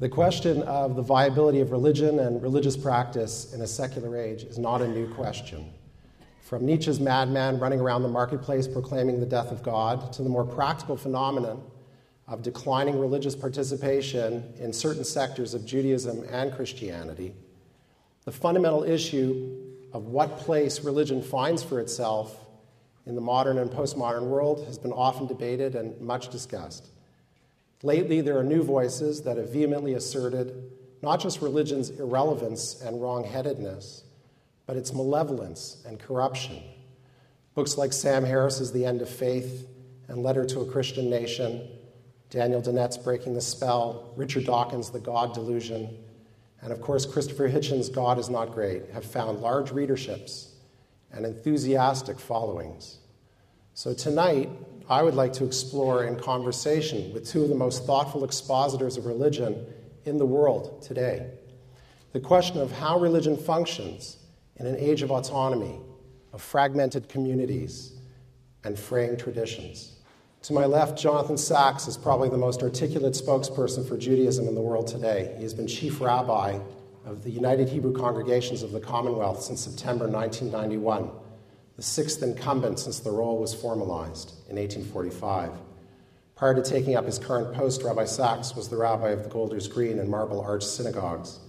The question of the viability of religion and religious practice in a secular age is not a new question. From Nietzsche's madman running around the marketplace proclaiming the death of God to the more practical phenomenon of declining religious participation in certain sectors of Judaism and Christianity, the fundamental issue of what place religion finds for itself in the modern and postmodern world has been often debated and much discussed. Lately, there are new voices that have vehemently asserted not just religion's irrelevance and wrongheadedness, but its malevolence and corruption. Books like Sam Harris's The End of Faith and Letter to a Christian Nation, Daniel Dennett's Breaking the Spell, Richard Dawkins' The God Delusion, and of course Christopher Hitchens' God is Not Great have found large readerships and enthusiastic followings. So tonight, I would like to explore in conversation with two of the most thoughtful expositors of religion in the world today the question of how religion functions in an age of autonomy, of fragmented communities, and fraying traditions. To my left, Jonathan Sacks is probably the most articulate spokesperson for Judaism in the world today. He has been chief rabbi of the United Hebrew Congregations of the Commonwealth since September 1991 the sixth incumbent since the role was formalized in 1845. Prior to taking up his current post, Rabbi Sacks was the rabbi of the Golders Green and Marble Arch synagogues.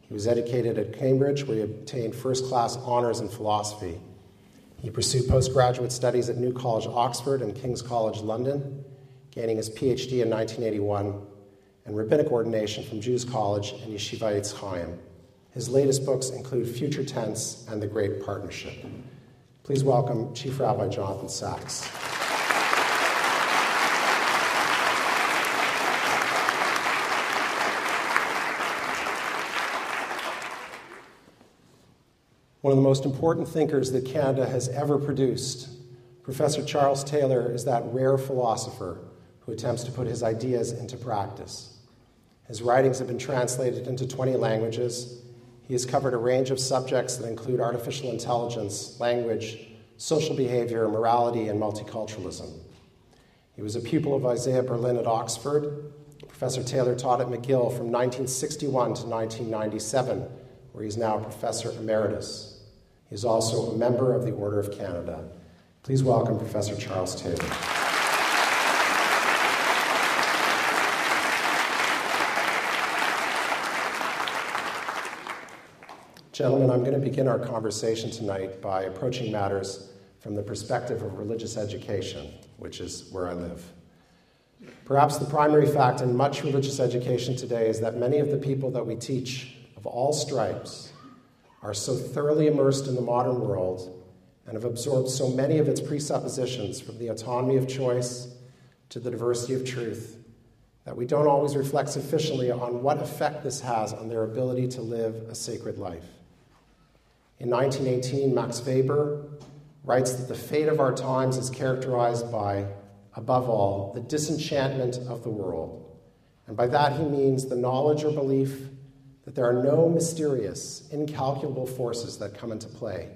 He was educated at Cambridge, where he obtained first class honors in philosophy. He pursued postgraduate studies at New College, Oxford, and King's College, London, gaining his PhD in 1981 and rabbinic ordination from Jews College and Yeshiva Eitz Chaim. His latest books include Future Tense and The Great Partnership. Please welcome Chief Rabbi Jonathan Sacks. One of the most important thinkers that Canada has ever produced, Professor Charles Taylor is that rare philosopher who attempts to put his ideas into practice. His writings have been translated into 20 languages he has covered a range of subjects that include artificial intelligence, language, social behavior, morality, and multiculturalism. He was a pupil of Isaiah Berlin at Oxford. Professor Taylor taught at McGill from 1961 to 1997, where he is now a professor emeritus. He is also a member of the Order of Canada. Please welcome Professor Charles Taylor. Gentlemen, I'm going to begin our conversation tonight by approaching matters from the perspective of religious education, which is where I live. Perhaps the primary fact in much religious education today is that many of the people that we teach of all stripes are so thoroughly immersed in the modern world and have absorbed so many of its presuppositions from the autonomy of choice to the diversity of truth that we don't always reflect sufficiently on what effect this has on their ability to live a sacred life. In 1918, Max Weber writes that the fate of our times is characterized by, above all, the disenchantment of the world. And by that he means the knowledge or belief that there are no mysterious, incalculable forces that come into play,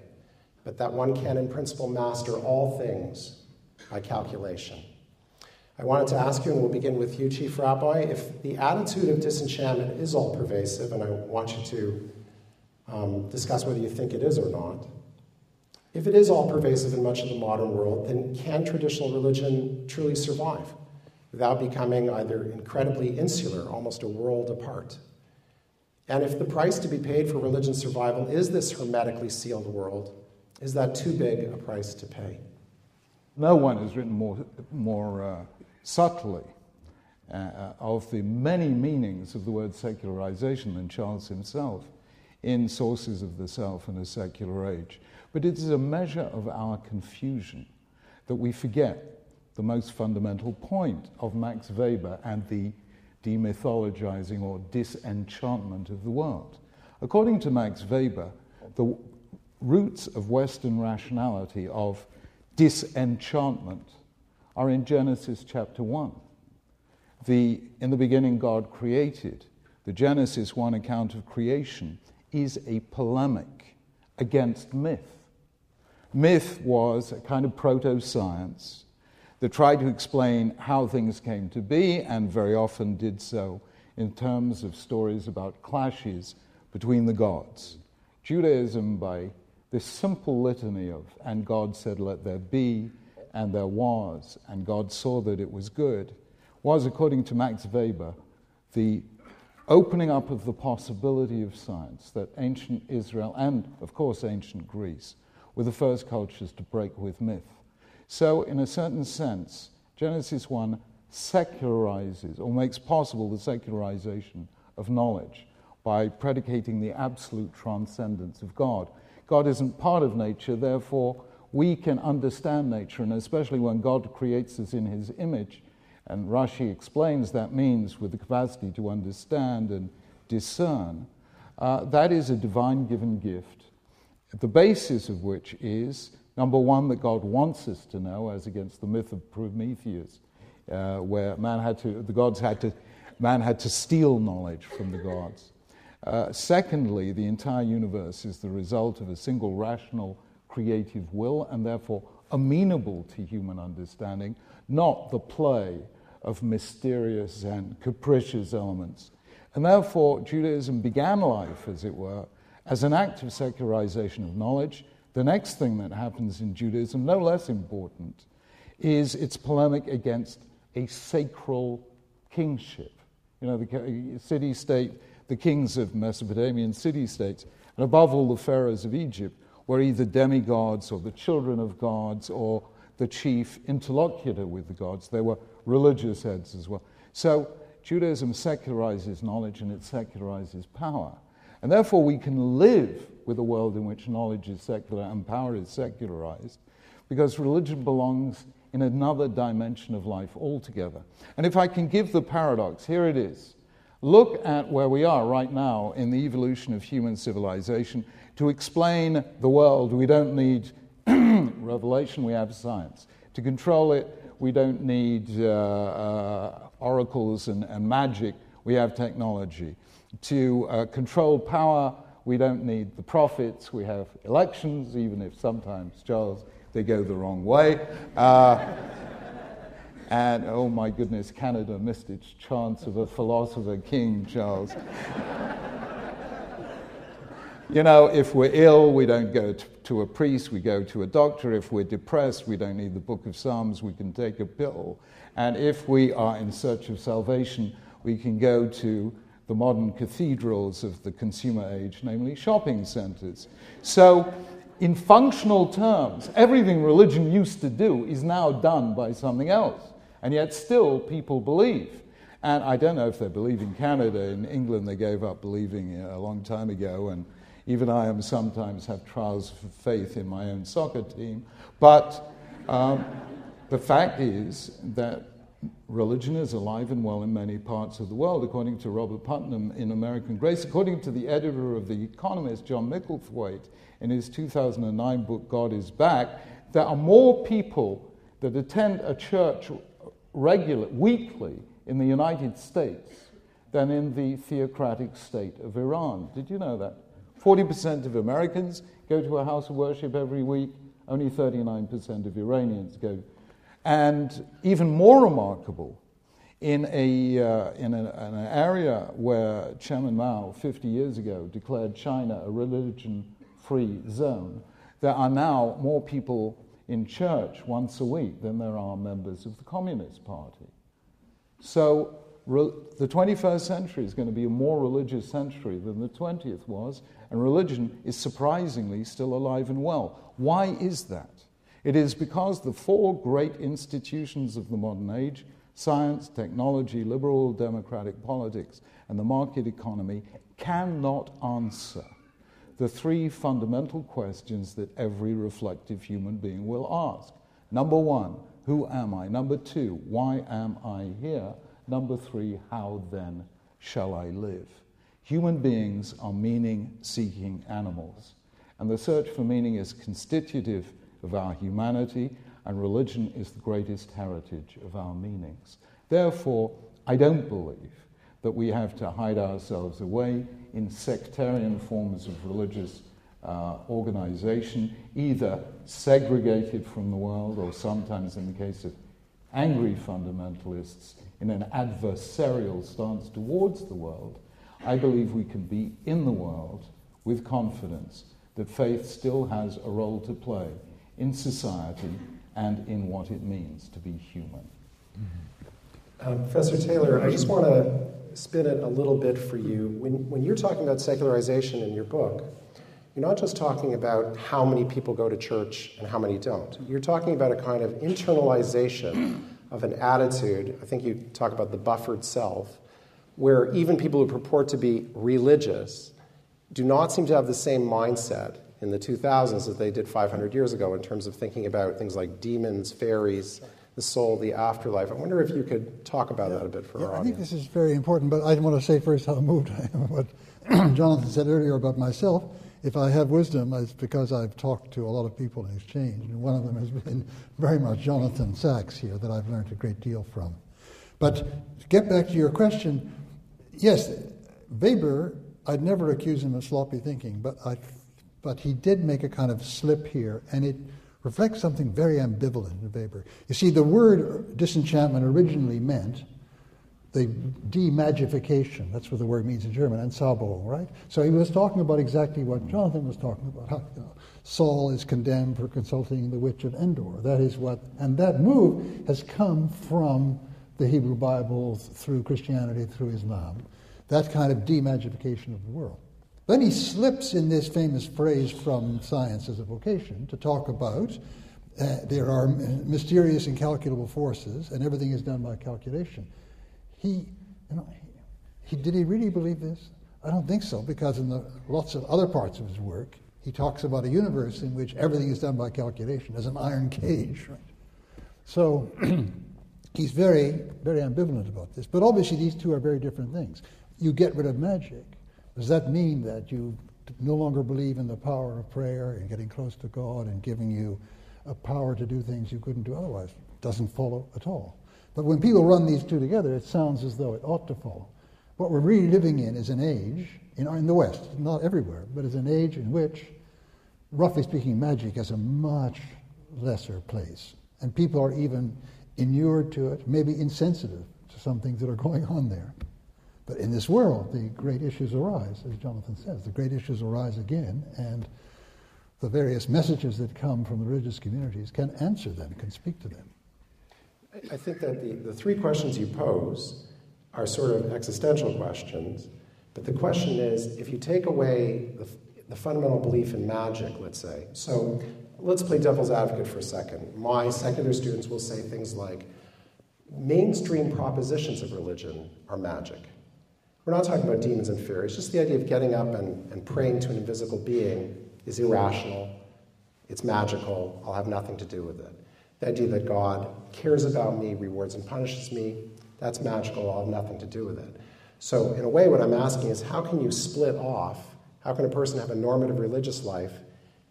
but that one can, in principle, master all things by calculation. I wanted to ask you, and we'll begin with you, Chief Rabbi, if the attitude of disenchantment is all pervasive, and I want you to um, discuss whether you think it is or not. If it is all pervasive in much of the modern world, then can traditional religion truly survive without becoming either incredibly insular, almost a world apart? And if the price to be paid for religion's survival is this hermetically sealed world, is that too big a price to pay? No one has written more, more uh, subtly uh, uh of the many meanings of the word secularization than Charles himself in Sources of the Self in a Secular Age. But it is a measure of our confusion that we forget the most fundamental point of Max Weber and the demythologizing or disenchantment of the world. According to Max Weber, the roots of Western rationality of disenchantment are in Genesis chapter 1. The, in the beginning, God created. The Genesis 1 account of creation is a polemic against myth. Myth was a kind of proto science that tried to explain how things came to be and very often did so in terms of stories about clashes between the gods. Judaism, by this simple litany of, and God said, Let there be, and there was, and God saw that it was good, was, according to Max Weber, the opening up of the possibility of science that ancient Israel and, of course, ancient Greece were the first cultures to break with myth. So, in a certain sense, Genesis 1 secularizes or makes possible the secularization of knowledge by predicating the absolute transcendence of God. God isn't part of nature, therefore, we can understand nature, and especially when God creates us in his image, and Rashi explains that means with the capacity to understand and discern, uh, that is a divine given gift, the basis of which is number one, that God wants us to know, as against the myth of Prometheus, uh, where man had to, the gods had to, man had to steal knowledge from the gods. Uh, secondly, the entire universe is the result of a single rational creative will and therefore amenable to human understanding, not the play of mysterious and capricious elements. And therefore, Judaism began life, as it were, as an act of secularization of knowledge. The next thing that happens in Judaism, no less important, is its polemic against a sacral kingship. You know, the city state, the kings of Mesopotamian city states, and above all, the pharaohs of Egypt, were either demigods or the children of gods or the chief interlocutor with the gods. They were religious heads as well. So Judaism secularizes knowledge and it secularizes power. And therefore, we can live with a world in which knowledge is secular and power is secularized because religion belongs in another dimension of life altogether. And if I can give the paradox, here it is. Look at where we are right now in the evolution of human civilization. To explain the world, we don't need revelation, we have science. To control it, we don't need uh, uh, oracles and, and, magic, we have technology. To uh, control power, we don't need the prophets, we have elections, even if sometimes, Charles, they go the wrong way. Uh, and oh my goodness, Canada missed its chance of a philosopher king, Charles. you know, if we're ill, we don't go to, to, a priest, we go to a doctor. If we're depressed, we don't need the book of Psalms, we can take a pill. And if we are in search of salvation, we can go to the modern cathedrals of the consumer age, namely shopping centers. So, in functional terms, everything religion used to do is now done by something else. And yet, still, people believe. And I don't know if they believe in Canada. In England, they gave up believing a long time ago. And even I am sometimes have trials of faith in my own soccer team. But um, the fact is that religion is alive and well in many parts of the world, according to Robert Putnam in American Grace. According to the editor of The Economist, John Micklethwait, in his 2009 book, God is Back, there are more people that attend a church regular, weekly in the United States than in the theocratic state of Iran. Did you know that? 40% of Americans go to a house of worship every week, only 39% of Iranians go. And even more remarkable, in, a, uh, in a, an area where Chairman Mao 50 years ago declared China a religion free zone, there are now more people in church once a week than there are members of the Communist Party. So the 21st century is going to be a more religious century than the 20th was, and religion is surprisingly still alive and well. Why is that? It is because the four great institutions of the modern age science, technology, liberal democratic politics, and the market economy cannot answer the three fundamental questions that every reflective human being will ask. Number one, who am I? Number two, why am I here? Number three, how then shall I live? Human beings are meaning seeking animals, and the search for meaning is constitutive of our humanity, and religion is the greatest heritage of our meanings. Therefore, I don't believe that we have to hide ourselves away in sectarian forms of religious uh, organization, either segregated from the world or sometimes, in the case of angry fundamentalists in an adversarial stance towards the world, I believe we can be in the world with confidence that faith still has a role to play in society and in what it means to be human. Mm-hmm. Um, Professor Taylor, I just want to spin it a little bit for you. When, when you're talking about secularization in your book, you're not just talking about how many people go to church and how many don't. You're talking about a kind of internalization of an attitude. I think you talk about the buffered self, where even people who purport to be religious do not seem to have the same mindset in the 2000s that they did 500 years ago in terms of thinking about things like demons, fairies, the soul, the afterlife. I wonder if you could talk about yeah. that a bit for yeah, our I audience. think this is very important, but I want to say first how moved I am what Jonathan said earlier about myself. If I have wisdom, it's because I've talked to a lot of people in exchange, and one of them has been very much Jonathan Sacks here that I've learned a great deal from. But to get back to your question, yes, Weber, I'd never accuse him of sloppy thinking, but I, but he did make a kind of slip here, and it reflects something very ambivalent in Weber. You see, the word disenchantment originally meant the demagification. That's what the word means in German, Entzauberung, right? So he was talking about exactly what Jonathan was talking about. How, you know, Saul is condemned for consulting the witch of Endor. That is what, and that move has come from the Hebrew Bible through Christianity, through Islam. That kind of demagification of the world. Then he slips in this famous phrase from Science as a Vocation to talk about uh, there are mysterious, incalculable forces, and everything is done by calculation. He, you know, he, did he really believe this? I don't think so, because in the lots of other parts of his work, he talks about a universe in which everything is done by calculation, as an iron cage. Right? So he's very, very ambivalent about this. But obviously, these two are very different things. You get rid of magic, does that mean that you no longer believe in the power of prayer and getting close to God and giving you a power to do things you couldn't do otherwise? Doesn't follow at all. But when people run these two together, it sounds as though it ought to follow. What we're really living in is an age, in, in the West, not everywhere, but is an age in which, roughly speaking, magic has a much lesser place. And people are even inured to it, maybe insensitive to some things that are going on there. But in this world, the great issues arise, as Jonathan says. The great issues arise again, and the various messages that come from the religious communities can answer them, can speak to them. I think that the, the three questions you pose are sort of existential questions, but the question is if you take away the, the fundamental belief in magic, let's say, so let's play devil's advocate for a second. My secular students will say things like, mainstream propositions of religion are magic. We're not talking about demons and fairies, just the idea of getting up and, and praying to an invisible being is irrational, it's magical, I'll have nothing to do with it. The idea that God cares about me, rewards and punishes me, that's magical, I'll have nothing to do with it. So, in a way, what I'm asking is how can you split off? How can a person have a normative religious life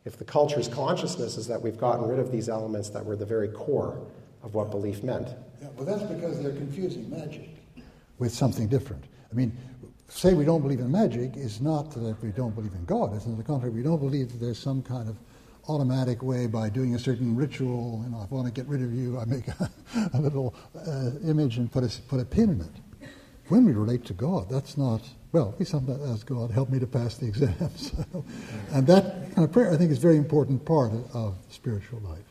if the culture's consciousness is that we've gotten rid of these elements that were the very core of what belief meant? Yeah, well, that's because they're confusing magic with something different. I mean, say we don't believe in magic is not that we don't believe in God. It's on the contrary, we don't believe that there's some kind of automatic way by doing a certain ritual. You know, if I want to get rid of you, I make a, a little uh, image and put a, put a pin in it. When we relate to God, that's not, well, we sometimes ask God, help me to pass the exams. and that kind of prayer, I think, is a very important part of, of spiritual life.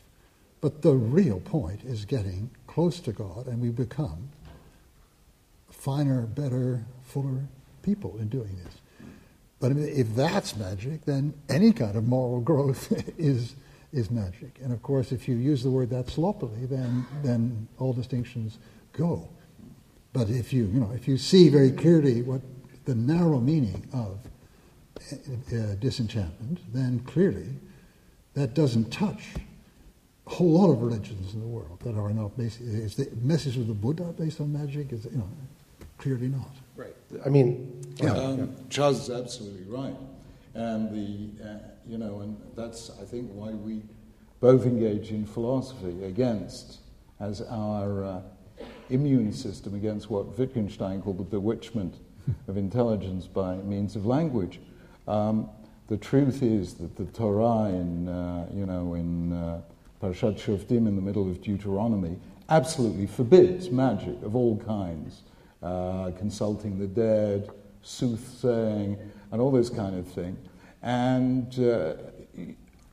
But the real point is getting close to God, and we become finer, better, fuller people in doing this. But if that's magic, then any kind of moral growth is, is magic. And of course, if you use the word that sloppily, then, then all distinctions go. But if you, you know, if you see very clearly what the narrow meaning of uh, disenchantment, then clearly that doesn't touch a whole lot of religions in the world that are not based. Is the message of the Buddha based on magic? Is you know, Clearly not. Right. I mean, yeah. Um, Charles is absolutely right. And the, uh, you know, and that's, I think, why we both engage in philosophy against, as our uh, immune system against what Wittgenstein called the bewitchment of intelligence by means of language. Um, the truth is that the Torah in, uh, you know, in uh, Parashat Shoftim in the middle of Deuteronomy absolutely forbids magic of all kinds, uh, consulting the dead, soothsaying, and all this kind of thing, and uh,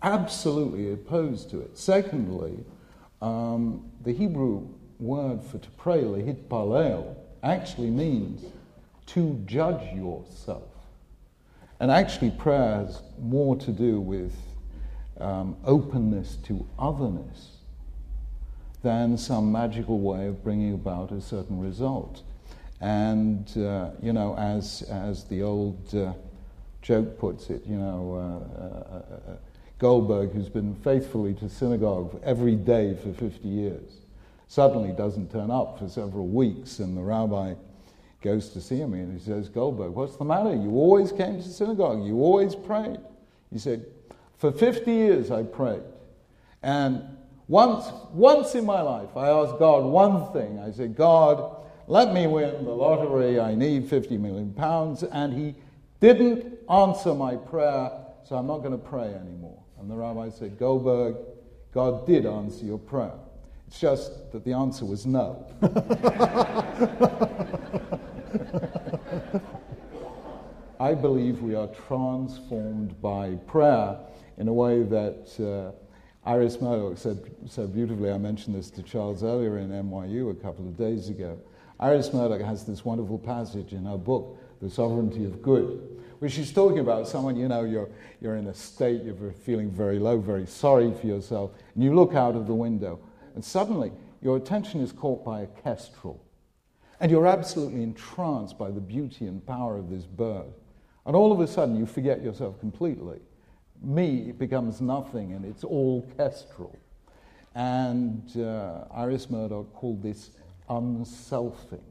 absolutely opposed to it. Secondly, um, the Hebrew word for to pray, lehitpalel, actually means to judge yourself. And actually, prayer has more to do with um, openness to otherness than some magical way of bringing about a certain result. And, uh, you know, as, as the old uh, joke puts it, you know, uh, uh, uh Goldberg, who's been faithfully to synagogue every day for 50 years, suddenly doesn't turn up for several weeks, and the rabbi goes to see him and he says, Goldberg, what's the matter? You always came to synagogue, you always prayed. He said, For 50 years I prayed. And once, once in my life, I asked God one thing. I said, God, let me win the lottery. I need 50 million pounds. And he didn't answer my prayer, so I'm not going to pray anymore. And the rabbi said, Goldberg, God did answer your prayer. It's just that the answer was no. I believe we are transformed by prayer in a way that uh, Iris Murdoch said so beautifully. I mentioned this to Charles earlier in NYU a couple of days ago. Iris Murdoch has this wonderful passage in her book, The Sovereignty of Good, where she's talking about someone, you know, you're, you're in a state, you're feeling very low, very sorry for yourself, and you look out of the window and suddenly, your attention is caught by a kestrel. And you're absolutely entranced by the beauty and power of this bird. And all of a sudden, you forget yourself completely. Me becomes nothing, and it's all kestrel. And uh, Iris Murdoch called this unselfing.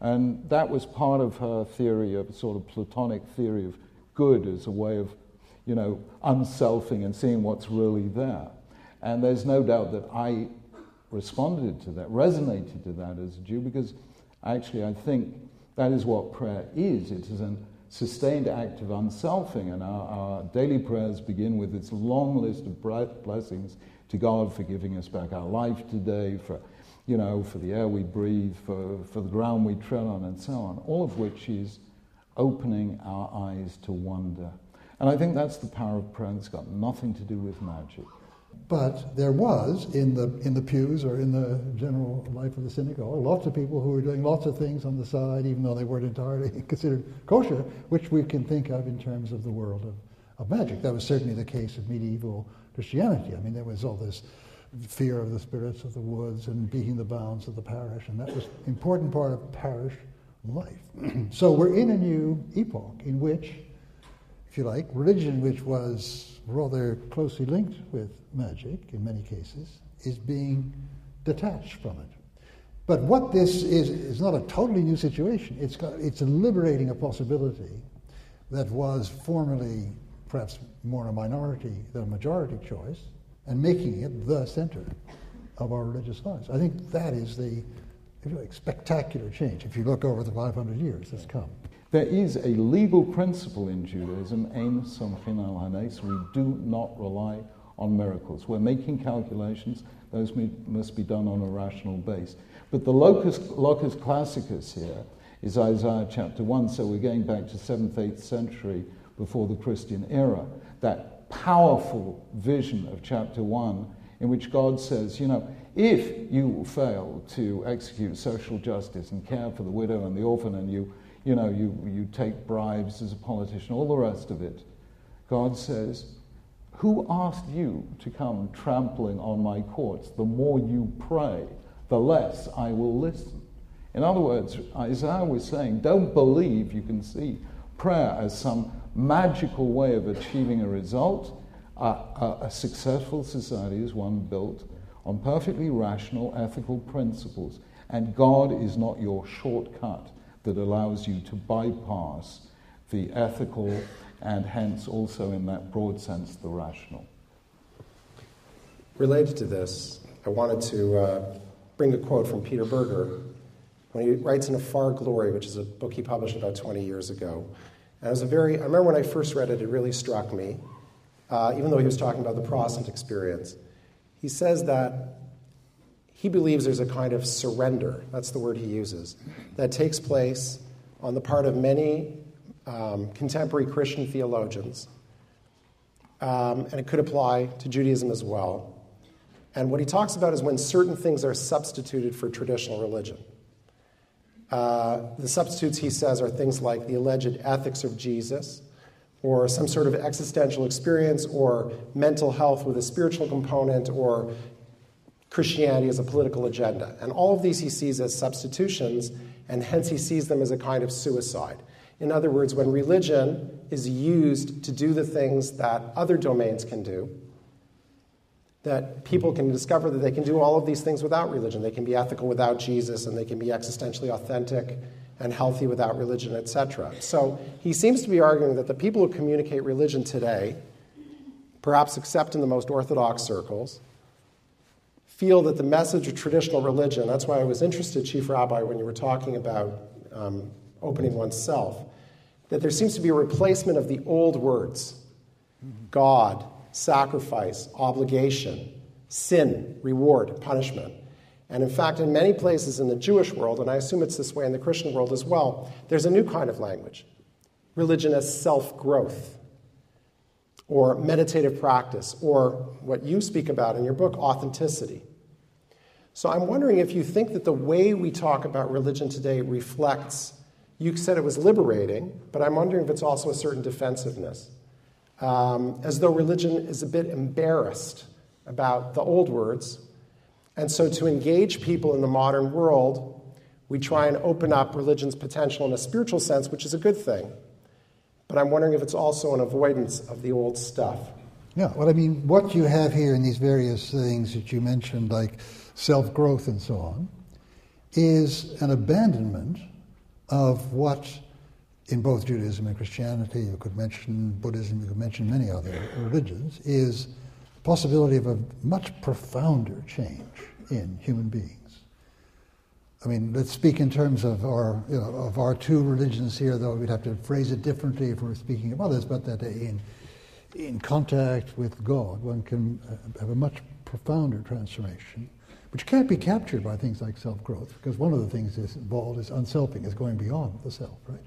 And that was part of her theory of sort of Platonic theory of good as a way of, you know, unselfing and seeing what's really there. And there's no doubt that I responded to that, resonated to that as a Jew, because actually I think that is what prayer is. It is a sustained act of unselfing, and our, our daily prayers begin with its long list of blessings to God for giving us back our life today, for you know, for the air we breathe, for, for the ground we tread on, and so on, all of which is opening our eyes to wonder. And I think that's the power of prayer, it's got nothing to do with magic. But there was in the, in the pews or in the general life of the synagogue lots of people who were doing lots of things on the side, even though they weren't entirely considered kosher, which we can think of in terms of the world of, of magic. That was certainly the case of medieval Christianity. I mean, there was all this fear of the spirits of the woods and beating the bounds of the parish, and that was an important part of parish life. so we're in a new epoch in which, if you like, religion, which was rather closely linked with magic in many cases, is being detached from it. But what this is is not a totally new situation. It's, got, it's liberating a possibility that was formerly perhaps more a minority than a majority choice, and making it the center of our religious lives. I think that is the spectacular change. If you look over the 500 years that's come. There is a legal principle in Judaism, ein somchin al hanes. We do not rely on miracles. We're making calculations. Those must be done on a rational base. But the locus, locus classicus here is Isaiah chapter 1. So we're going back to 7th, 8th century before the Christian era. That powerful vision of chapter 1 in which God says, you know, if you fail to execute social justice and care for the widow and the orphan and you you know, you, you take bribes as a politician, all the rest of it. God says, Who asked you to come trampling on my courts? The more you pray, the less I will listen. In other words, Isaiah was saying, Don't believe you can see prayer as some magical way of achieving a result. Uh, a, a successful society is one built on perfectly rational ethical principles, and God is not your shortcut that allows you to bypass the ethical and hence also in that broad sense the rational. Related to this, I wanted to uh, bring a quote from Peter Berger when he writes in A Far Glory, which is a book he published about 20 years ago. And it was a very, I remember when I first read it, it really struck me, uh, even though he was talking about the Protestant experience. He says that he believes there's a kind of surrender, that's the word he uses, that takes place on the part of many um, contemporary Christian theologians. Um, and it could apply to Judaism as well. And what he talks about is when certain things are substituted for traditional religion. Uh, the substitutes, he says, are things like the alleged ethics of Jesus, or some sort of existential experience, or mental health with a spiritual component, or Christianity as a political agenda. And all of these he sees as substitutions, and hence he sees them as a kind of suicide. In other words, when religion is used to do the things that other domains can do, that people can discover that they can do all of these things without religion. They can be ethical without Jesus, and they can be existentially authentic and healthy without religion, etc. So he seems to be arguing that the people who communicate religion today, perhaps except in the most orthodox circles, feel that the message of traditional religion, that's why I was interested, Chief Rabbi, when you were talking about um, opening oneself, that there seems to be a replacement of the old words God, sacrifice, obligation, sin, reward, punishment. And in fact, in many places in the Jewish world, and I assume it's this way in the Christian world as well, there's a new kind of language religion as self growth, or meditative practice, or what you speak about in your book, authenticity. So I'm wondering if you think that the way we talk about religion today reflects you said it was liberating, but I'm wondering if it's also a certain defensiveness. Um, as though religion is a bit embarrassed about the old words. And so, to engage people in the modern world, we try and open up religion's potential in a spiritual sense, which is a good thing. But I'm wondering if it's also an avoidance of the old stuff. Yeah, well, I mean, what you have here in these various things that you mentioned, like self growth and so on, is an abandonment of what in both Judaism and Christianity, you could mention Buddhism, you could mention many other religions, is the possibility of a much profounder change in human beings. I mean, let's speak in terms of our, you know, of our two religions here, though we'd have to phrase it differently if we're speaking of others, but that in, in contact with God, one can uh, have a much profounder transformation which can't be captured by things like self-growth, because one of the things is involved is unselfing, is going beyond the self, right?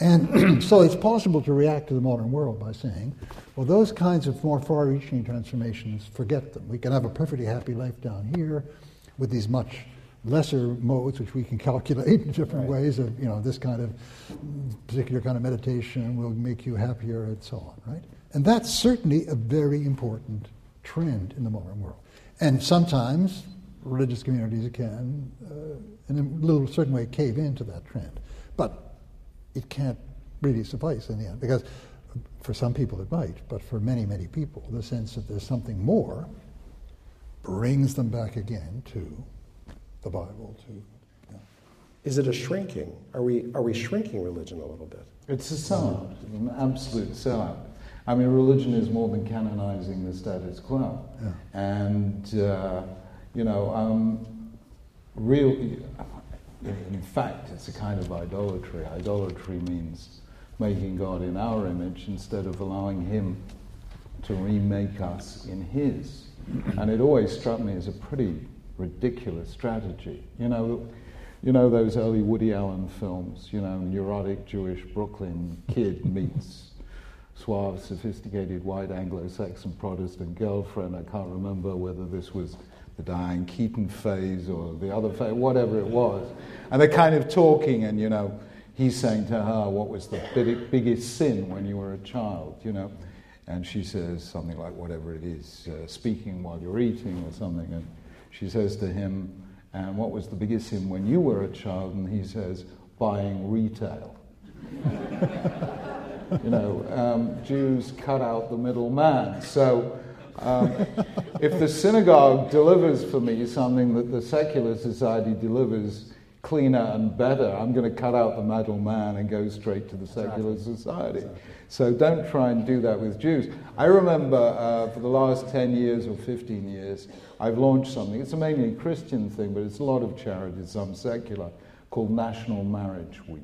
And so it's possible to react to the modern world by saying, well, those kinds of more far-reaching transformations, forget them. We can have a perfectly happy life down here with these much lesser modes, which we can calculate in different right. ways of, you know, this kind of particular kind of meditation will make you happier and so on, right? And that's certainly a very important trend in the modern world. And sometimes religious communities can, uh, in a little certain way, cave into that trend. But it can't really suffice in the end, because for some people it might, but for many, many people, the sense that there's something more brings them back again to the Bible, to you know. Is it a shrinking? Are we, are we shrinking religion a little bit? It's a sellout, an absolute sellout. I mean, religion is more than canonizing the status quo. Yeah. And uh, you know, um, real, in fact, it's a kind of idolatry. Idolatry means making God in our image instead of allowing Him to remake us in His. And it always struck me as a pretty ridiculous strategy. You know, you know those early Woody Allen films, you know, neurotic Jewish Brooklyn kid meets suave, sophisticated white Anglo-Saxon Protestant girlfriend. I can't remember whether this was the Diane Keaton phase or the other phase, whatever it was. And they're kind of talking, and you know, he's saying to her, What was the big, biggest sin when you were a child? You know? And she says something like, Whatever it is, uh, speaking while you're eating or something. And she says to him, And what was the biggest sin when you were a child? And he says, Buying retail. you know, um, Jews cut out the middleman. So, um, if the synagogue delivers for me something that the secular society delivers cleaner and better, I'm going to cut out the middleman and go straight to the secular exactly. society. Exactly. So don't try and do that with Jews. I remember uh, for the last 10 years or 15 years, I've launched something. It's a mainly Christian thing, but it's a lot of charities, some secular, called National Marriage Week.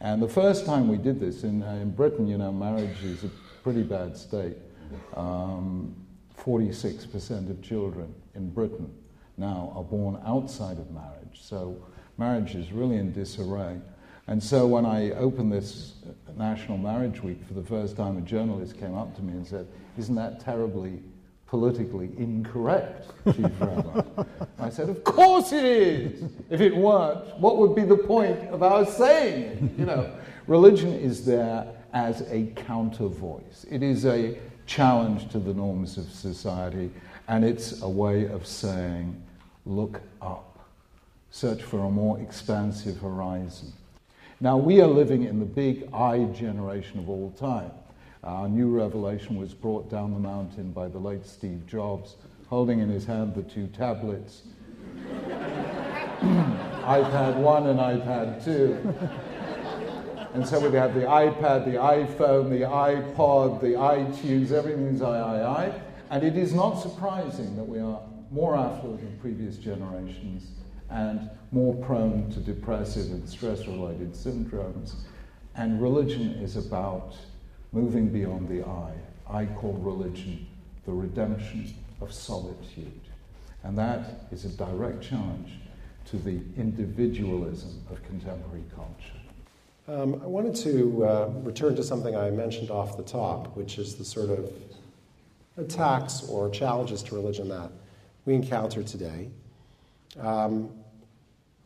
And the first time we did this in, uh, in Britain, you know, marriage is a pretty bad state. Um, 46% of children in Britain now are born outside of marriage. So marriage is really in disarray. And so when I opened this National Marriage Week for the first time, a journalist came up to me and said, Isn't that terribly politically incorrect, Chief Rabbi? I said, Of course it is! If it weren't, what would be the point of our saying it? You know, religion is there as a counter voice. It is a challenge to the norms of society, and it's a way of saying, look up, search for a more expansive horizon. Now, we are living in the big I generation of all time. Our new revelation was brought down the mountain by the late Steve Jobs, holding in his hand the two tablets iPad 1 and iPad 2. And so we have the iPad, the iPhone, the iPod, the iTunes, everything's I, I, I. And it is not surprising that we are more affluent than previous generations and more prone to depressive and stress related syndromes. And religion is about moving beyond the I. I call religion the redemption of solitude. And that is a direct challenge to the individualism of contemporary culture. Um, I wanted to uh, return to something I mentioned off the top, which is the sort of attacks or challenges to religion that we encounter today. Um,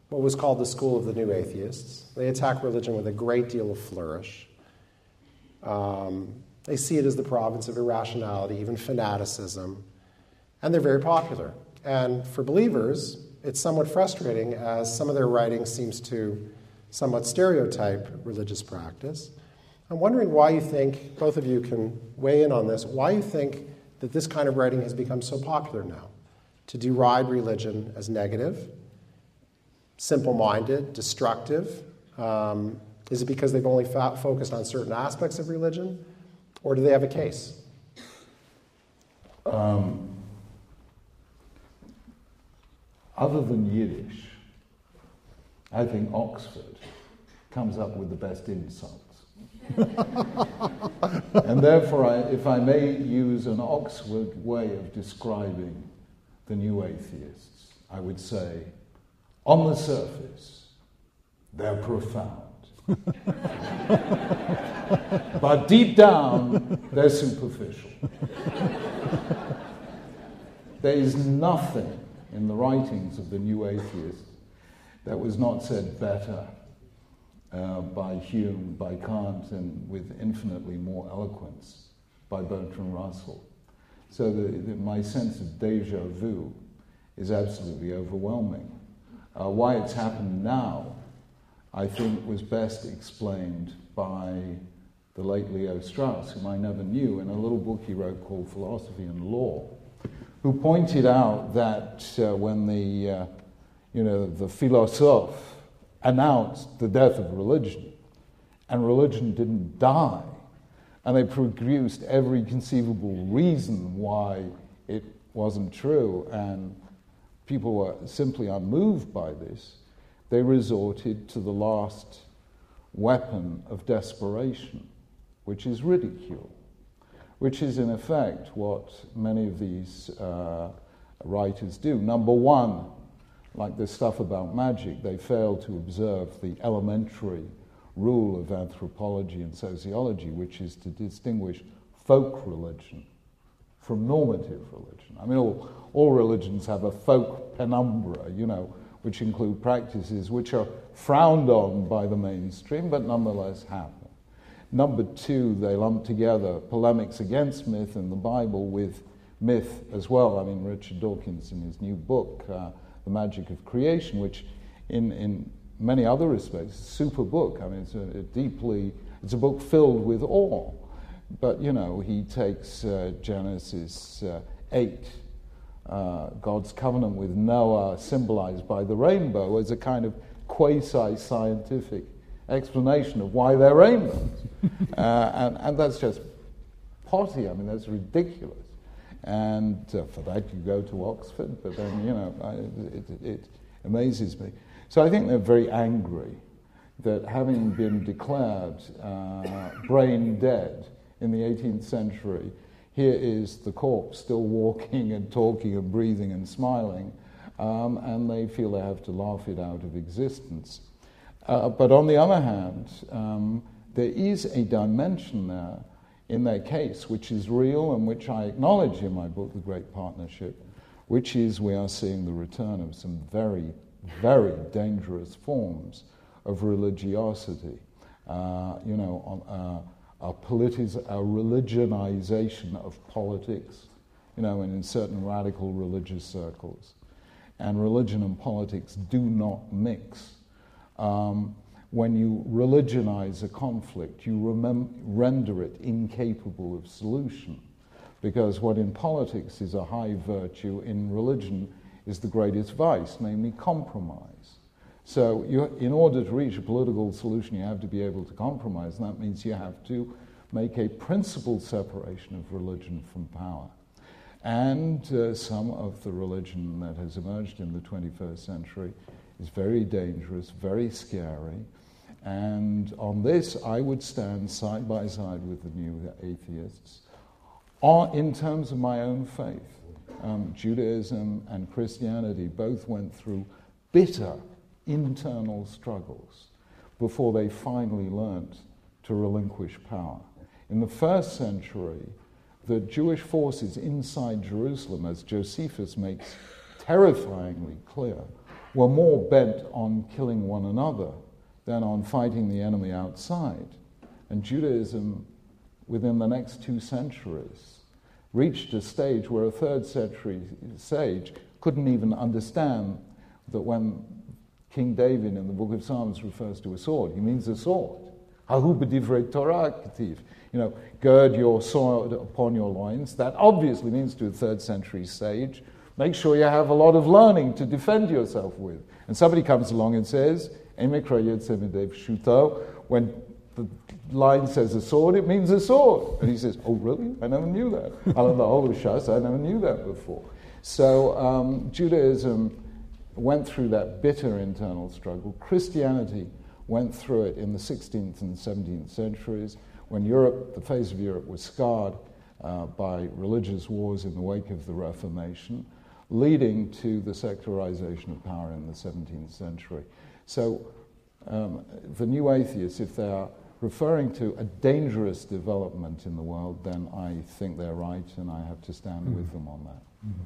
what was called the school of the new atheists. They attack religion with a great deal of flourish. Um, they see it as the province of irrationality, even fanaticism, and they're very popular. And for believers, it's somewhat frustrating as some of their writing seems to somewhat stereotype religious practice. I'm wondering why you think, both of you can weigh in on this, why you think that this kind of writing has become so popular now to deride religion as negative simple minded, destructive? Um, is it because they've only focused on certain aspects of religion? Or do they have a case? Um, other than Yiddish, I think Oxford comes up with the best insults. and therefore, I, if I may use an Oxford way of describing the new atheists, I would say on the surface, they're profound. but deep down, they're superficial. there is nothing in the writings of the new atheists that was not said better uh, by Hume, by Kant, and with infinitely more eloquence by Bertrand Russell. So the, the, my sense of deja vu is absolutely overwhelming. Uh, why it's happened now, I think, was best explained by the late Leo Strauss, whom I never knew, in a little book he wrote called Philosophy and Law, who pointed out that uh, when the, uh, you know, the philosophe announced the death of religion, and religion didn't die, and they produced every conceivable reason why it wasn't true, and people were simply unmoved by this, they resorted to the last weapon of desperation, which is ridicule, which is in effect what many of these uh, writers do. Number one, like this stuff about magic, they fail to observe the elementary rule of anthropology and sociology, which is to distinguish folk religion from normative religion. I mean, all, all religions have a folk penumbra, you know, which include practices which are frowned on by the mainstream, but nonetheless happen. Number two, they lump together polemics against myth in the Bible with myth as well. I mean, Richard Dawkins, in his new book, uh, The Magic of Creation, which in, in many other respects, super book. I mean, it's a, a deeply, it's a book filled with awe. But, you know, he takes uh, Genesis uh, 8, uh, God's covenant with Noah, symbolized by the rainbow, as a kind of quasi scientific explanation of why they're rainbows. Uh, and, and that's just potty. I mean, that's ridiculous. And uh, for that, you go to Oxford, but then, you know, I, it, it, amazes me. So I think they're very angry that having been declared uh, brain dead, in the 18th century, here is the corpse still walking and talking and breathing and smiling, um, and they feel they have to laugh it out of existence. Uh, but on the other hand, um, there is a dimension there in their case which is real and which I acknowledge in my book, The Great Partnership, which is we are seeing the return of some very, very dangerous forms of religiosity. Uh, you know, uh, a, a religionization of politics, you know, and in certain radical religious circles. And religion and politics do not mix. Um, when you religionize a conflict, you remem- render it incapable of solution. Because what in politics is a high virtue, in religion is the greatest vice, namely compromise. So, you, in order to reach a political solution, you have to be able to compromise, and that means you have to make a principled separation of religion from power. And uh, some of the religion that has emerged in the 21st century is very dangerous, very scary. And on this, I would stand side by side with the new atheists on, in terms of my own faith. Um, Judaism and Christianity both went through bitter internal struggles before they finally learnt to relinquish power. In the first century, the Jewish forces inside Jerusalem, as Josephus makes terrifyingly clear, were more bent on killing one another than on fighting the enemy outside. And Judaism, within the next two centuries, reached a stage where a third century sage couldn't even understand that when King David in the book of Psalms refers to a sword, he means a sword. You know, gird your sword upon your loins. That obviously means to a third century sage, make sure you have a lot of learning to defend yourself with. And somebody comes along and says, when the line says a sword, it means a sword. And he says, Oh, really? I never knew that. I love the whole Shas, I never knew that before. So um, Judaism went through that bitter internal struggle. Christianity went through it in the 16th and 17th centuries when Europe, the face of Europe, was scarred uh, by religious wars in the wake of the Reformation, leading to the secularization of power in the 17th century. So um, the new atheists, if they are referring to a dangerous development in the world, then I think they're right, and I have to stand mm-hmm. with them on that. Mm-hmm.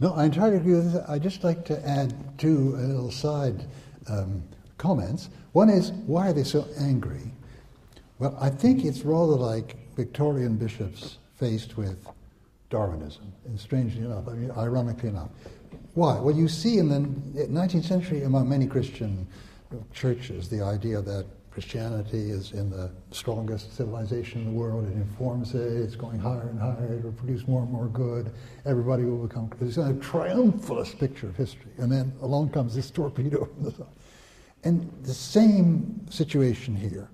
No, I entirely agree with that. I'd just like to add two little side um, comments. One is, why are they so angry? Well, I think it's rather like Victorian bishops faced with Darwinism, and strangely enough, I mean, ironically enough. Why? Well, you see in the 19th century among many Christian churches the idea that Christianity is in the strongest civilization in the world. It informs it. It's going higher and higher. It will produce more and more good. Everybody will become. It's a triumphalist picture of history. And then along comes this torpedo. And the same situation here.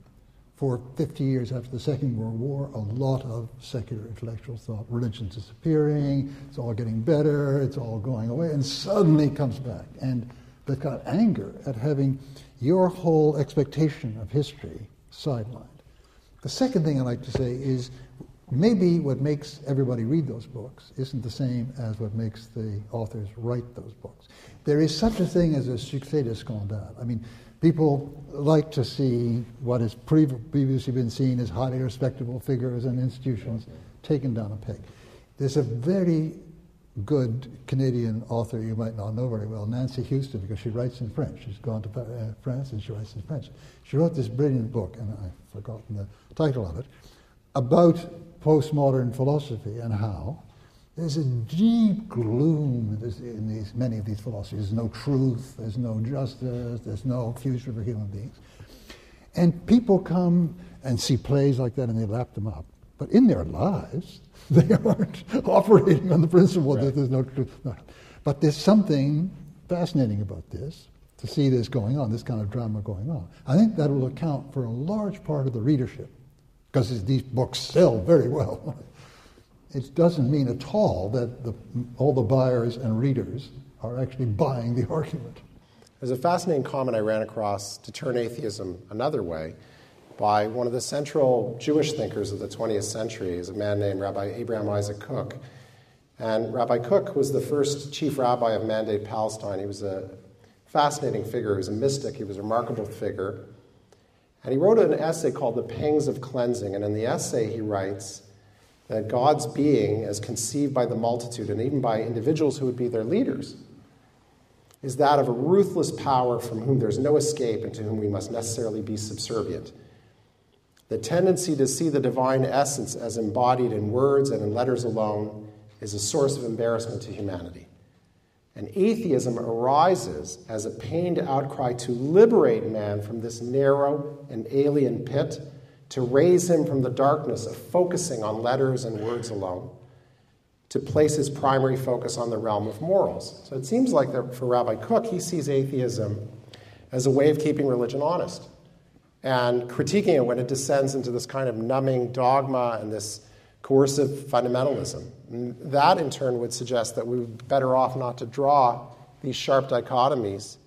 For 50 years after the Second World War, a lot of secular intellectuals thought religion's disappearing, it's all getting better, it's all going away, and suddenly comes back. And they've got anger at having your whole expectation of history sidelined. The second thing I'd like to say is maybe what makes everybody read those books isn't the same as what makes the authors write those books. There is such a thing as a succès de scandale. I mean, people like to see what has previously been seen as highly respectable figures and institutions taken down a peg. There's a very good Canadian author you might not know very well, Nancy Huston, because she writes in French. She's gone to uh, France and she writes in French. She wrote this brilliant book, and I've forgotten the title of it, about postmodern philosophy and how there's a deep gloom in these, many of these philosophies. There's no truth, there's no justice, there's no future for human beings. And people come and see plays like that and they lap them up. But in their lives, they aren't operating on the principle right. that there's no truth. No. But there's something fascinating about this, to see this going on, this kind of drama going on. I think that will account for a large part of the readership, because these books sell very well. it doesn't mean at all that the, all the buyers and readers are actually buying the argument. There's a fascinating comment I ran across to turn atheism another way by one of the central Jewish thinkers of the 20th century, is a man named Rabbi Abraham Isaac Kook. And Rabbi Kook was the first chief rabbi of Mandate Palestine. He was a fascinating figure. He was a mystic. He was a remarkable figure. And he wrote an essay called The Pangs of Cleansing. And in the essay, he writes that God's being, as conceived by the multitude and even by individuals who would be their leaders, is that of a ruthless power from whom there's no escape and to whom we must necessarily be subservient. The tendency to see the divine essence as embodied in words and in letters alone is a source of embarrassment to humanity. And atheism arises as a pained outcry to liberate man from this narrow and alien pit, to raise him from the darkness of focusing on letters and words alone, to place his primary focus on the realm of morals. So it seems like for Rabbi Kook, he sees atheism as a way of keeping religion honest and critiquing it when it descends into this kind of numbing dogma and this coercive fundamentalism. That, in turn, would suggest that we are better off not to draw these sharp dichotomies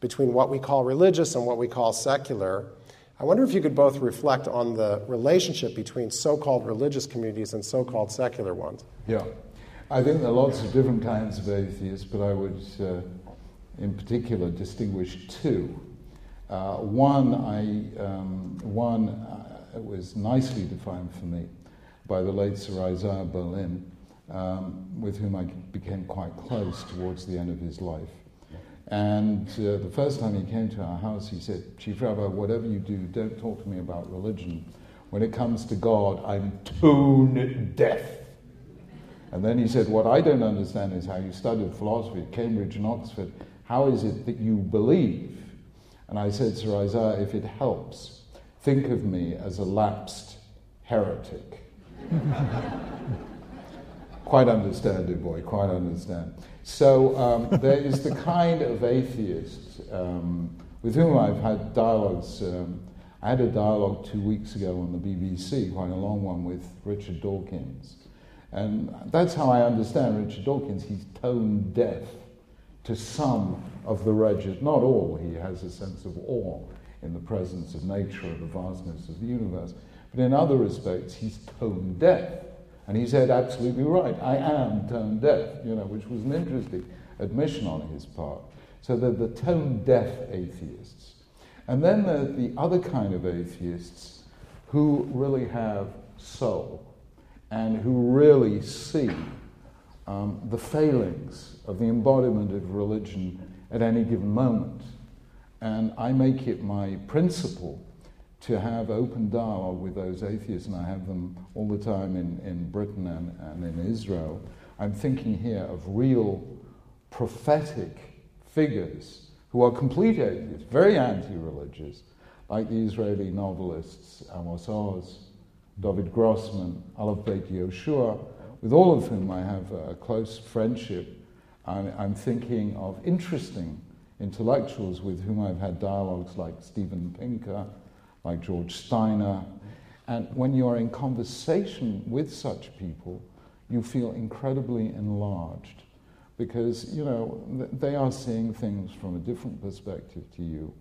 between what we call religious and what we call secular. I wonder if you could both reflect on the relationship between so called religious communities and so called secular ones. Yeah. I think there are lots of different kinds of atheists, but I would, uh, in particular, distinguish two. Uh, one, I, um, one uh, was nicely defined for me by the late Sir Isaiah Berlin, um, with whom I became quite close towards the end of his life. And uh, the first time he came to our house, he said, Chief Rabbi, whatever you do, don't talk to me about religion. When it comes to God, I'm tone deaf. And then he said, What I don't understand is how you studied philosophy at Cambridge and Oxford. How is it that you believe? And I said, Sir Isaiah, if it helps, think of me as a lapsed heretic. quite understand boy, quite understand. So um, there is the kind of atheist um, with whom I've had dialogues. Um, I had a dialogue two weeks ago on the BBC, quite a long one with Richard Dawkins. And that's how I understand Richard Dawkins. He's tone deaf to some of the wretched, not all. He has a sense of awe in the presence of nature, of the vastness of the universe. But in other respects, he's tone deaf. And he said, absolutely right, I am tone deaf, you know, which was an interesting admission on his part. So they're the tone deaf atheists. And then there the other kind of atheists who really have soul and who really see um, the failings of the embodiment of religion at any given moment. And I make it my principle to have open dialogue with those atheists, and I have them all the time in, in Britain and, and in Israel. I'm thinking here of real prophetic figures who are complete atheists, very anti religious, like the Israeli novelists Amos Oz, David Grossman, Aleph Beit Yehoshua, with all of whom I have a close friendship. I'm, I'm thinking of interesting intellectuals with whom I've had dialogues like Steven Pinker like George Steiner. And when you're in conversation with such people, you feel incredibly enlarged because, you know, they are seeing things from a different perspective to you.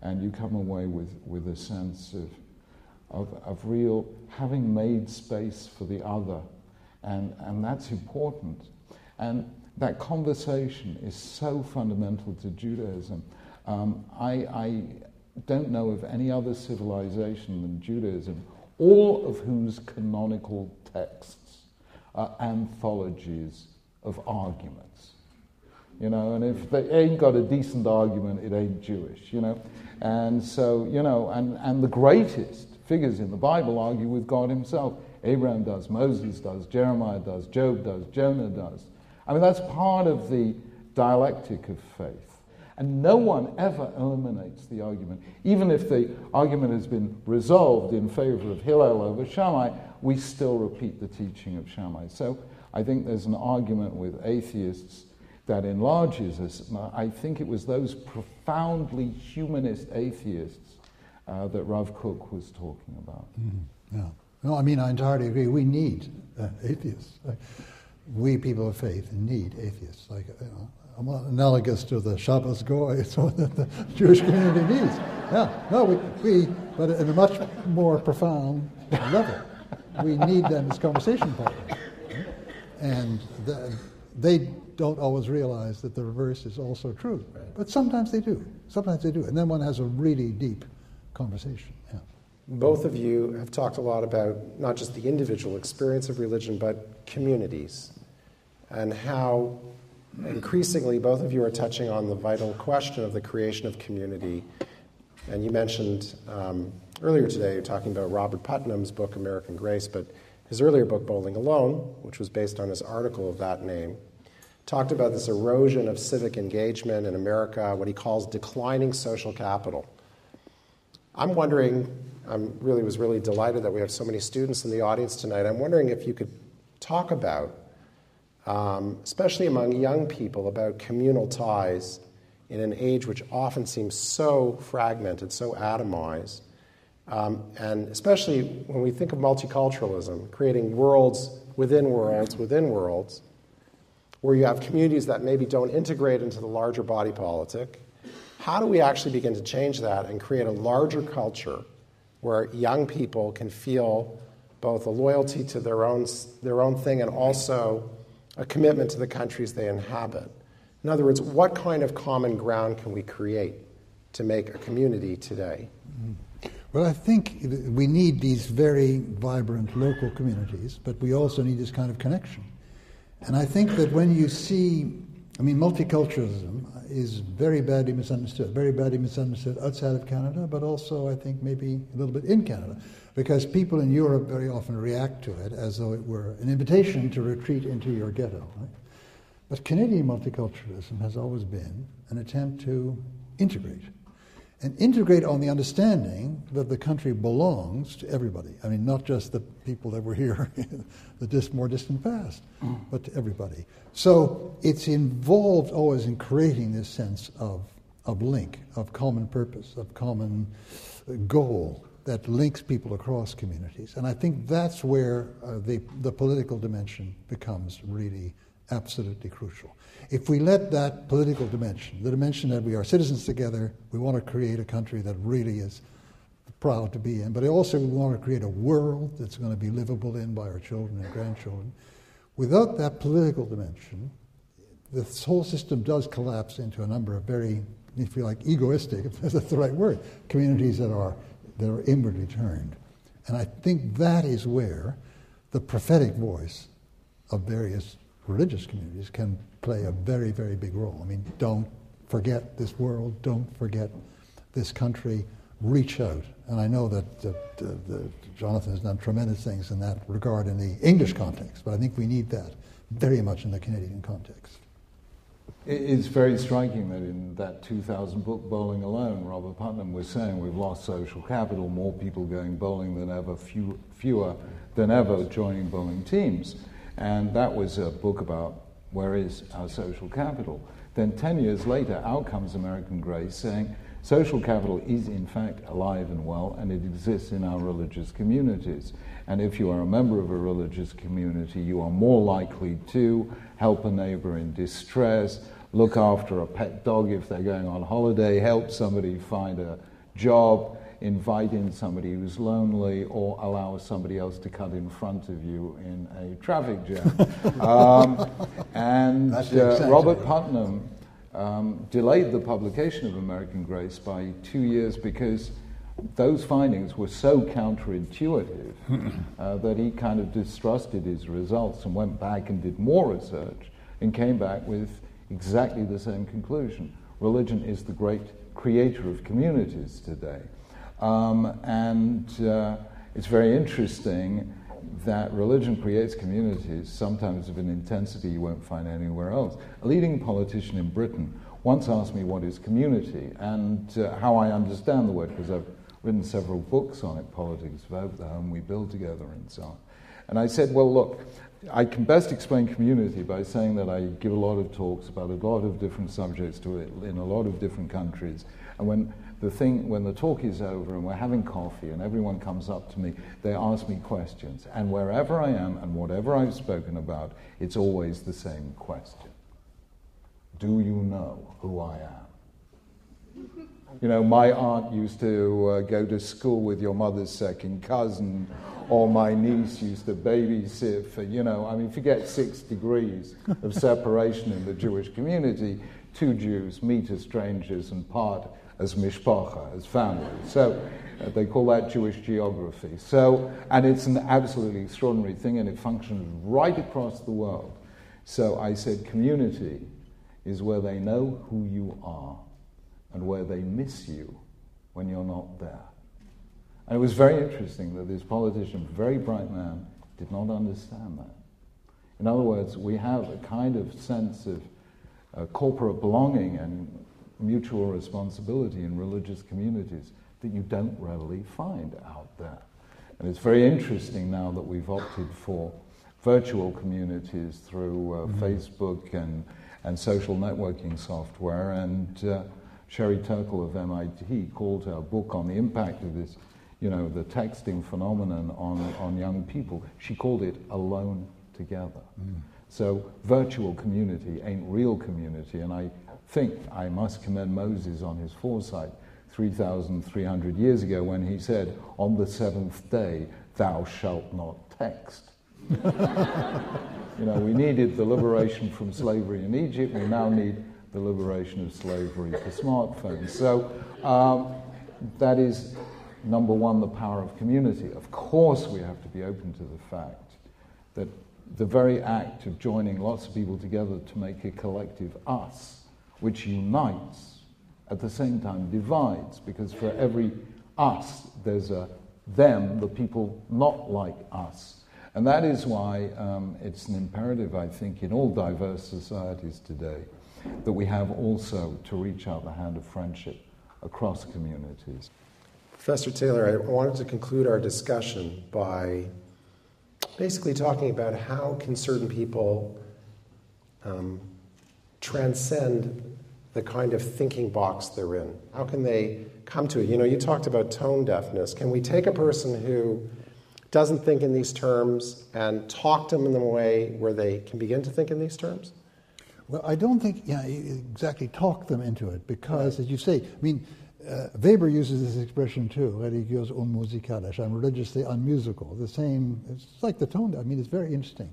And you come away with, with a sense of, of, of real having made space for the other. And, and that's important. And that conversation is so fundamental to Judaism. Um, I, don't know of any other civilization than Judaism, all of whose canonical texts are anthologies of arguments. You know, and if they ain't got a decent argument, it ain't Jewish, you know. And so, you know, and, and the greatest figures in the Bible argue with God Himself. Abraham does, Moses does, Jeremiah does, Job does, Jonah does. I mean, that's part of the dialectic of faith. And no one ever eliminates the argument. Even if the argument has been resolved in favor of Hillel over Shammai, we still repeat the teaching of Shammai. So I think there's an argument with atheists that enlarges us. I think it was those profoundly humanist atheists uh, that Rav Kook was talking about. Mm-hmm. Yeah. No, I mean, I entirely agree. We need uh, atheists. we people of faith need atheists. Like, you know, analogous to the Shabbos Goy, so that the Jewish community needs. Yeah, no, we, we, but in a much more profound level, we need them as conversation partners. And the, they don't always realize that the reverse is also true. But sometimes they do. Sometimes they do. And then one has a really deep conversation. Yeah. Both of you have talked a lot about not just the individual experience of religion, but communities, and how increasingly both of you are touching on the vital question of the creation of community. And you mentioned um, earlier today, you're talking about Robert Putnam's book, American Grace, but his earlier book, Bowling Alone, which was based on his article of that name, talked about this erosion of civic engagement in America, what he calls declining social capital. I'm wondering, I really was really delighted that we have so many students in the audience tonight. I'm wondering if you could talk about, um, especially among young people, about communal ties in an age which often seems so fragmented, so atomized. Um, and especially when we think of multiculturalism, creating worlds within worlds within worlds, where you have communities that maybe don't integrate into the larger body politic. How do we actually begin to change that and create a larger culture where young people can feel both a loyalty to their own, their own thing and also a commitment to the countries they inhabit? In other words, what kind of common ground can we create to make a community today? Well, I think we need these very vibrant local communities, but we also need this kind of connection. And I think that when you see, I mean, multiculturalism is very badly misunderstood, very badly misunderstood outside of Canada, but also I think maybe a little bit in Canada, because people in Europe very often react to it as though it were an invitation to retreat into your ghetto. Right? But Canadian multiculturalism has always been an attempt to integrate and integrate on the understanding that the country belongs to everybody. I mean, not just the people that were here in the dis- more distant past, but to everybody. So it's involved always in creating this sense of, of link, of common purpose, of common uh, goal that links people across communities. And I think that's where uh, the, the political dimension becomes really absolutely crucial. If we let that political dimension, the dimension that we are citizens together, we want to create a country that really is proud to be in, but also we want to create a world that's going to be livable in by our children and grandchildren. Without that political dimension, this whole system does collapse into a number of very, if you like, egoistic, if that's the right word, communities that are, that are inwardly turned. And I think that is where the prophetic voice of various religious communities can play a very, very big role. I mean, don't forget this world, don't forget this country, reach out. And I know that, uh, that Jonathan has done tremendous things in that regard in the English context, but I think we need that very much in the Canadian context. It's very striking that in that 2000 book, Bowling Alone, Robert Putnam was saying we've lost social capital, more people going bowling than ever, few, fewer than ever joining bowling teams. And that was a book about where is our social capital. Then 10 years later, out comes American Grace saying social capital is in fact alive and well and it exists in our religious communities. And if you are a member of a religious community, you are more likely to help a neighbor in distress, look after a pet dog if they're going on holiday, help somebody find a job, invite in somebody who's lonely or allow somebody else to cut in front of you in a traffic jam. um, and uh, Robert Putnam um, delayed the publication of American Grace by two years because those findings were so counterintuitive uh, that he kind of distrusted his results and went back and did more research and came back with exactly the same conclusion. Religion is the great creator of communities today. Um, and uh, it's very interesting that religion creates communities, sometimes of an intensity you won't find anywhere else. A leading politician in Britain once asked me what is community and uh, how I understand the word, because I've written several books on it politics about the home we build together and so on. And I said, well, look, I can best explain community by saying that I give a lot of talks about a lot of different subjects to it in a lot of different countries. And when the thing, when the talk is over and we're having coffee and everyone comes up to me, they ask me questions. And wherever I am and whatever I've spoken about, it's always the same question Do you know who I am? You know, my aunt used to uh, go to school with your mother's second cousin, or my niece used to babysit for, you know, I mean, forget six degrees of separation in the Jewish community. Two Jews meet as strangers and part as mishpacha, as family. So uh, they call that Jewish geography. So, and it's an absolutely extraordinary thing, and it functions right across the world. So I said, community is where they know who you are and where they miss you when you're not there. And it was very interesting that this politician, very bright man, did not understand that. In other words, we have a kind of sense of uh, corporate belonging and mutual responsibility in religious communities that you don't readily find out there. And it's very interesting now that we've opted for virtual communities through uh, mm-hmm. Facebook and, and social networking software. And uh, Sherry Turkle of MIT called her book on the impact of this, you know, the texting phenomenon on, on young people. She called it Alone Together. Mm. So virtual community ain't real community. And I think I must commend Moses on his foresight 3,300 years ago when he said, On the seventh day, thou shalt not text. you know, we needed the liberation from slavery in Egypt, we now need the liberation of slavery for smartphones. So um, that is, number one, the power of community. Of course, we have to be open to the fact that the very act of joining lots of people together to make a collective us which unites, at the same time divides, because for every us, there's a them, the people not like us. And that is why um, it's an imperative, I think, in all diverse societies today, that we have also to reach out the hand of friendship across communities. Professor Taylor, I wanted to conclude our discussion by basically talking about how can certain people um, transcend the kind of thinking box they're in? How can they come to it? You know, you talked about tone deafness. Can we take a person who doesn't think in these terms and talk to them in a way where they can begin to think in these terms? Well, I don't think yeah, exactly talk them into it because, right. as you say, I mean, uh, Weber uses this expression too, religiös unmusikalisch. I'm religiously unmusical. The same, it's like the tone. I mean, it's very interesting.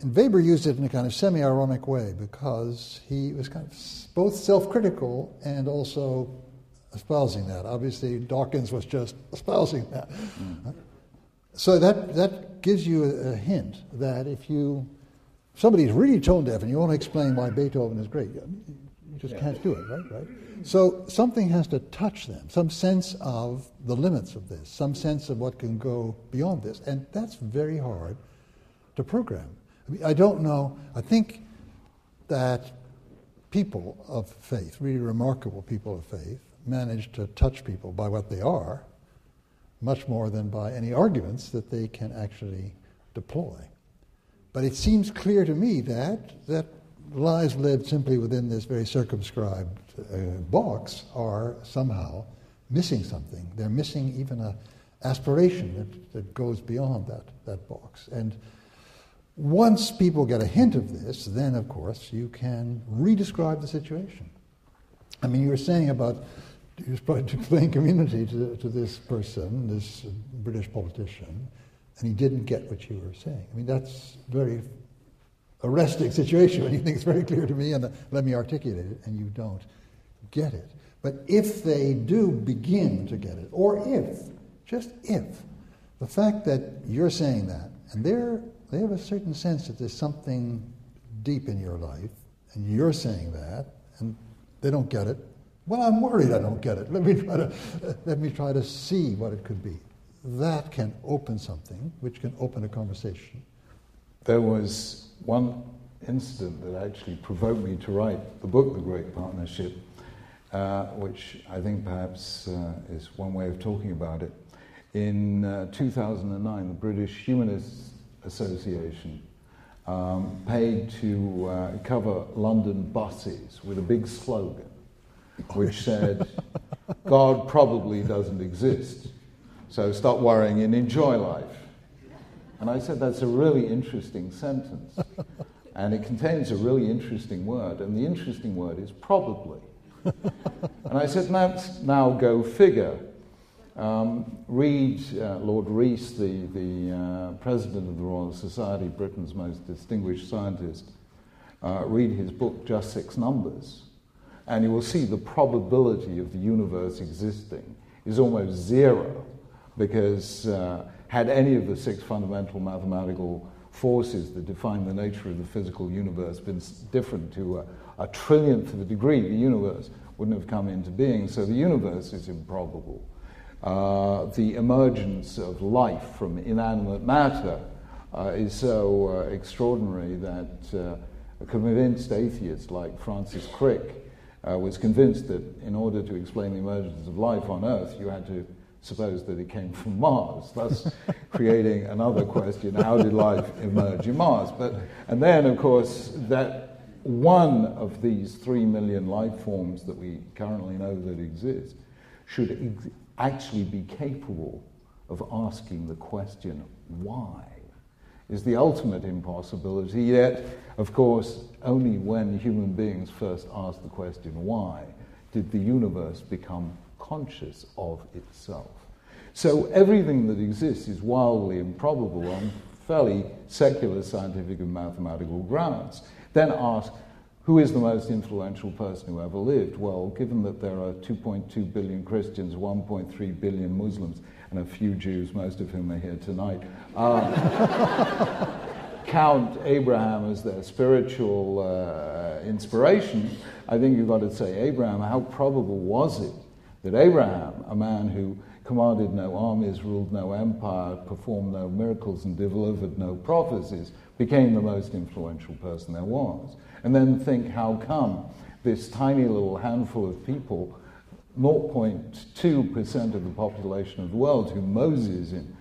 And Weber used it in a kind of semi ironic way because he was kind of both self critical and also espousing that. Obviously, Dawkins was just espousing that. Mm. So that, that gives you a, a, hint that if you somebody's really tone deaf and you want to explain why Beethoven is great, you just yeah. can't do it, right? Right. So something has to touch them, some sense of the limits of this, some sense of what can go beyond this, and that's very hard to program. I, mean, I don't know. I think that people of faith, really remarkable people of faith, manage to touch people by what they are, much more than by any arguments that they can actually deploy. But it seems clear to me that, that lives lived simply within this very circumscribed uh, box are somehow missing something. They're missing even an aspiration that, that goes beyond that, that box. And once people get a hint of this, then of course you can redescribe the situation. I mean, you were saying about you to explain community to, to this person, this British politician, and he didn't get what you were saying. I mean, that's very arresting situation when you think it's very clear to me and uh, let me articulate it, and you don't get it. But if they do begin to get it, or if, just if, the fact that you're saying that, and they're they have a certain sense that there's something deep in your life, and you're saying that, and they don't get it. Well, I'm worried I don't get it. Let me try to, let me try to see what it could be. That can open something, which can open a conversation. There was one incident that actually provoked me to write the book, The Great Partnership, uh, which I think perhaps uh, is one way of talking about it. In uh, 2009, the British Humanists Association um, paid to uh, cover London buses with a big slogan which said, God probably doesn't exist, so stop worrying and enjoy life. And I said, that's a really interesting sentence. And it contains a really interesting word, and the interesting word is probably. and I said, now, now go figure. Um, read uh, Lord Rees, the, the uh, president of the Royal Society, Britain's most distinguished scientist, uh, read his book, Just Six Numbers, and you will see the probability of the universe existing is almost zero because uh, had any of the six fundamental mathematical forces that define the nature of the physical universe been different to a, a trillionth of a degree, the universe wouldn't have come into being. So the universe is improbable. Uh, the emergence of life from inanimate matter uh, is so uh, extraordinary that uh, a convinced atheist like Francis Crick uh, was convinced that in order to explain the emergence of life on Earth, you had to suppose that it came from Mars, thus creating another question how did life emerge in Mars? But, and then, of course, that one of these three million life forms that we currently know that exist should ex- actually be capable of asking the question why is the ultimate impossibility, yet, of course, only when human beings first asked the question why did the universe become conscious of itself. So everything that exists is wildly improbable on fairly secular scientific and mathematical grounds. Then ask, who is the most influential person who ever lived? Well, given that there are 2.2 billion Christians, 1.3 billion Muslims, and a few Jews, most of whom are here tonight, uh, count Abraham as their spiritual uh, inspiration, I think you've got to say, Abraham, how probable was it that Abraham, a man who commanded no armies, ruled no empire, performed no miracles, and delivered no prophecies, became the most influential person there was. And then think how come this tiny little handful of people, 0.2% of the population of the world, who Moses in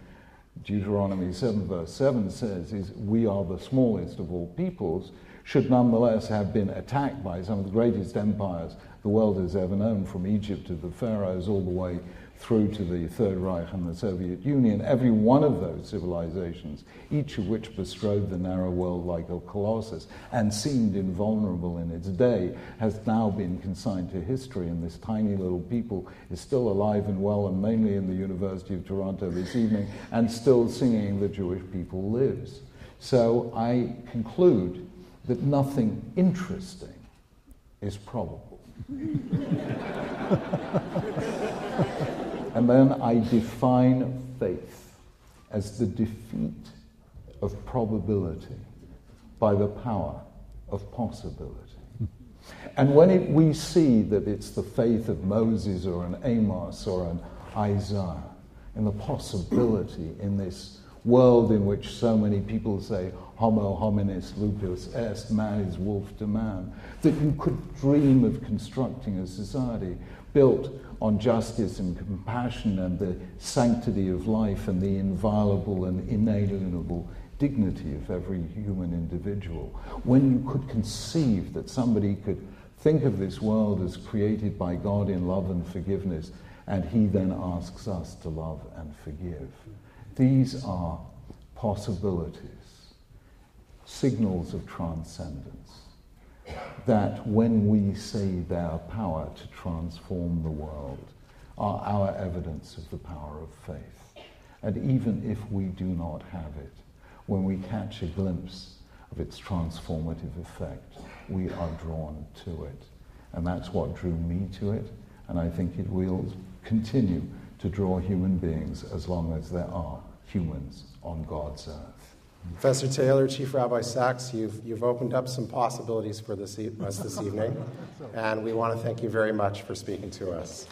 Deuteronomy 7, verse 7 says is, We are the smallest of all peoples, should nonetheless have been attacked by some of the greatest empires the world has ever known, from Egypt to the pharaohs all the way through to the Third Reich and the Soviet Union. Every one of those civilizations, each of which bestrode the narrow world like a colossus and seemed invulnerable in its day, has now been consigned to history. And this tiny little people is still alive and well, and mainly in the University of Toronto this evening, and still singing The Jewish People Lives. So I conclude that nothing interesting is probable. and then I define faith as the defeat of probability by the power of possibility. And when it, we see that it's the faith of Moses or an Amos or an Isaiah, in the possibility in this world in which so many people say, Homo hominis lupus est, man is wolf to man, that you could dream of constructing a society built on justice and compassion and the sanctity of life and the inviolable and inalienable dignity of every human individual. When you could conceive that somebody could think of this world as created by God in love and forgiveness, and He then asks us to love and forgive. These are possibilities, signals of transcendence that when we say their power to transform the world are our evidence of the power of faith. And even if we do not have it, when we catch a glimpse of its transformative effect, we are drawn to it. And that's what drew me to it, and I think it will continue to draw human beings as long as there are humans on God's earth. Professor Taylor, Chief Rabbi Sacks, you've, you've opened up some possibilities for this e- us this evening, and we want to thank you very much for speaking to us.